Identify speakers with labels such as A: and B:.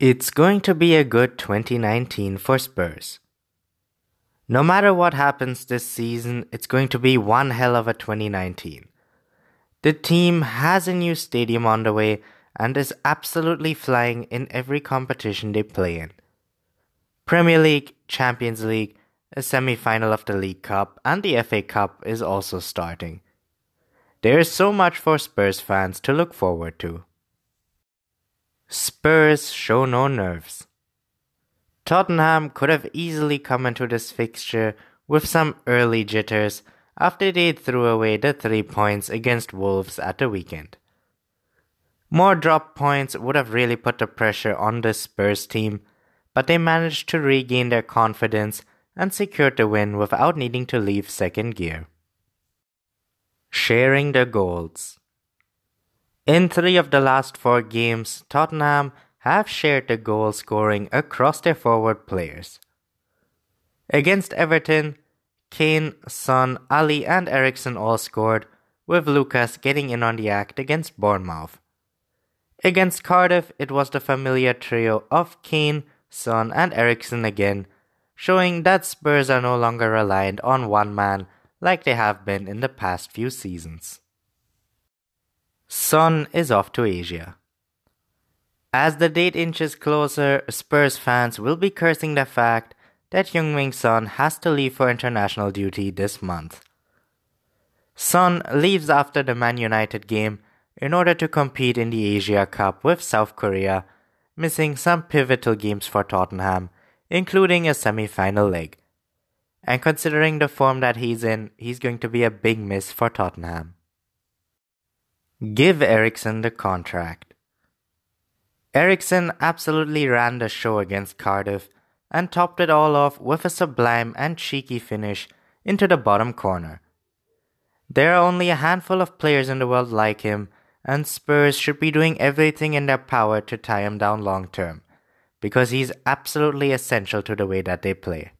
A: It's going to be a good 2019 for Spurs. No matter what happens this season, it's going to be one hell of a 2019. The team has a new stadium on the way and is absolutely flying in every competition they play in. Premier League, Champions League, a semi final of the League Cup, and the FA Cup is also starting. There is so much for Spurs fans to look forward to. Spurs show no nerves. Tottenham could have easily come into this fixture with some early jitters after they threw away the three points against Wolves at the weekend. More drop points would have really put the pressure on the Spurs team, but they managed to regain their confidence and secured the win without needing to leave second gear. Sharing the goals. In three of the last four games, Tottenham have shared the goal scoring across their forward players. Against Everton, Kane, Son, Alli, and Eriksen all scored, with Lucas getting in on the act against Bournemouth. Against Cardiff, it was the familiar trio of Kane, Son, and Eriksen again, showing that Spurs are no longer reliant on one man like they have been in the past few seasons. Son is off to Asia. As the date inches closer, Spurs fans will be cursing the fact that Heung-min Son has to leave for international duty this month. Son leaves after the Man United game in order to compete in the Asia Cup with South Korea, missing some pivotal games for Tottenham, including a semi-final leg. And considering the form that he's in, he's going to be a big miss for Tottenham. Give Eriksen the contract. Eriksen absolutely ran the show against Cardiff and topped it all off with a sublime and cheeky finish into the bottom corner. There are only a handful of players in the world like him, and Spurs should be doing everything in their power to tie him down long term, because he's absolutely essential to the way that they play.